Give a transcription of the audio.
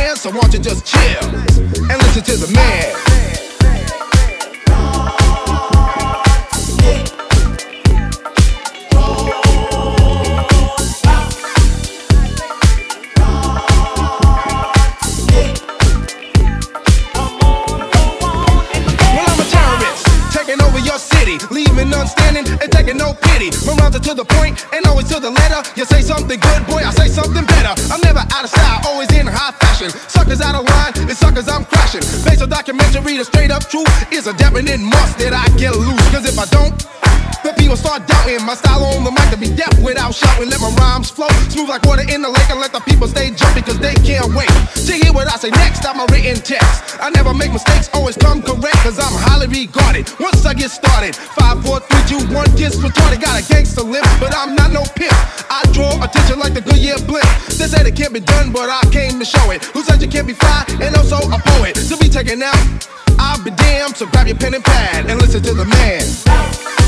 Understand? So won't you just chill and listen to the man. When I'm a terrorist, taking over your city, leaving none standing and taking no pity. From rhymes to the point and always to the letter. You say something good, boy, I say something better. I'm never out of style, always fashion. Suckers out of line, it's suckers I'm crashing. Based on documentary, the straight up truth is a definite must that I get loose. Cause if I don't, the people start doubting my style on the mic to be deaf without shouting. Let my rhymes flow smooth like water in the lake and let the people stay jumping cause they can't wait to hear what I say next. I'm a written text. I never make mistakes, always come correct cause I'm highly regarded. Once I get started, five, four, three, two, one, gets retarded. Got a gangster lip, but I'm not no pimp. I draw attention like the Goodyear blimp. They said it can't be done, but I came to show it. Who said you can't be fly and also a poet? To be taken out, I'll be damned. So grab your pen and pad and listen to the man.